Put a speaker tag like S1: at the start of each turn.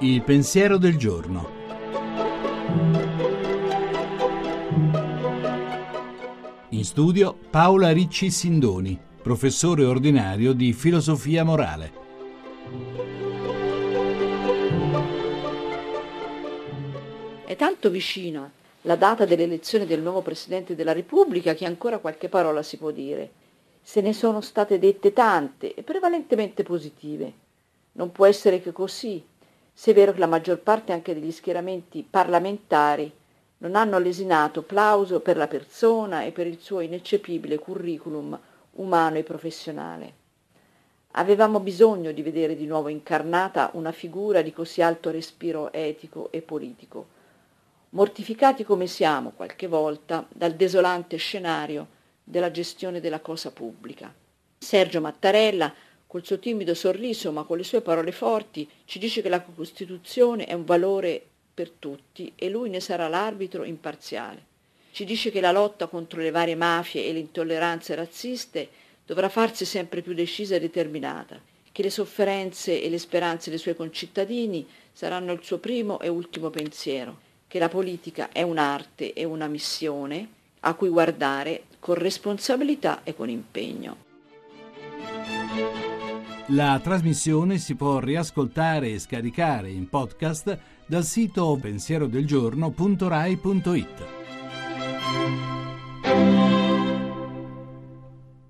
S1: Il pensiero del giorno. In studio Paola Ricci Sindoni, professore ordinario di filosofia morale.
S2: È tanto vicina la data dell'elezione del nuovo Presidente della Repubblica che ancora qualche parola si può dire. Se ne sono state dette tante e prevalentemente positive. Non può essere che così, se è vero che la maggior parte anche degli schieramenti parlamentari non hanno lesinato plauso per la persona e per il suo ineccepibile curriculum umano e professionale. Avevamo bisogno di vedere di nuovo incarnata una figura di così alto respiro etico e politico, mortificati come siamo qualche volta dal desolante scenario della gestione della cosa pubblica. Sergio Mattarella col suo timido sorriso ma con le sue parole forti, ci dice che la Costituzione è un valore per tutti e lui ne sarà l'arbitro imparziale. Ci dice che la lotta contro le varie mafie e le intolleranze razziste dovrà farsi sempre più decisa e determinata, che le sofferenze e le speranze dei suoi concittadini saranno il suo primo e ultimo pensiero, che la politica è un'arte e una missione a cui guardare con responsabilità e con impegno.
S1: La trasmissione si può riascoltare e scaricare in podcast dal sito pensierodelgiorno.rai.it.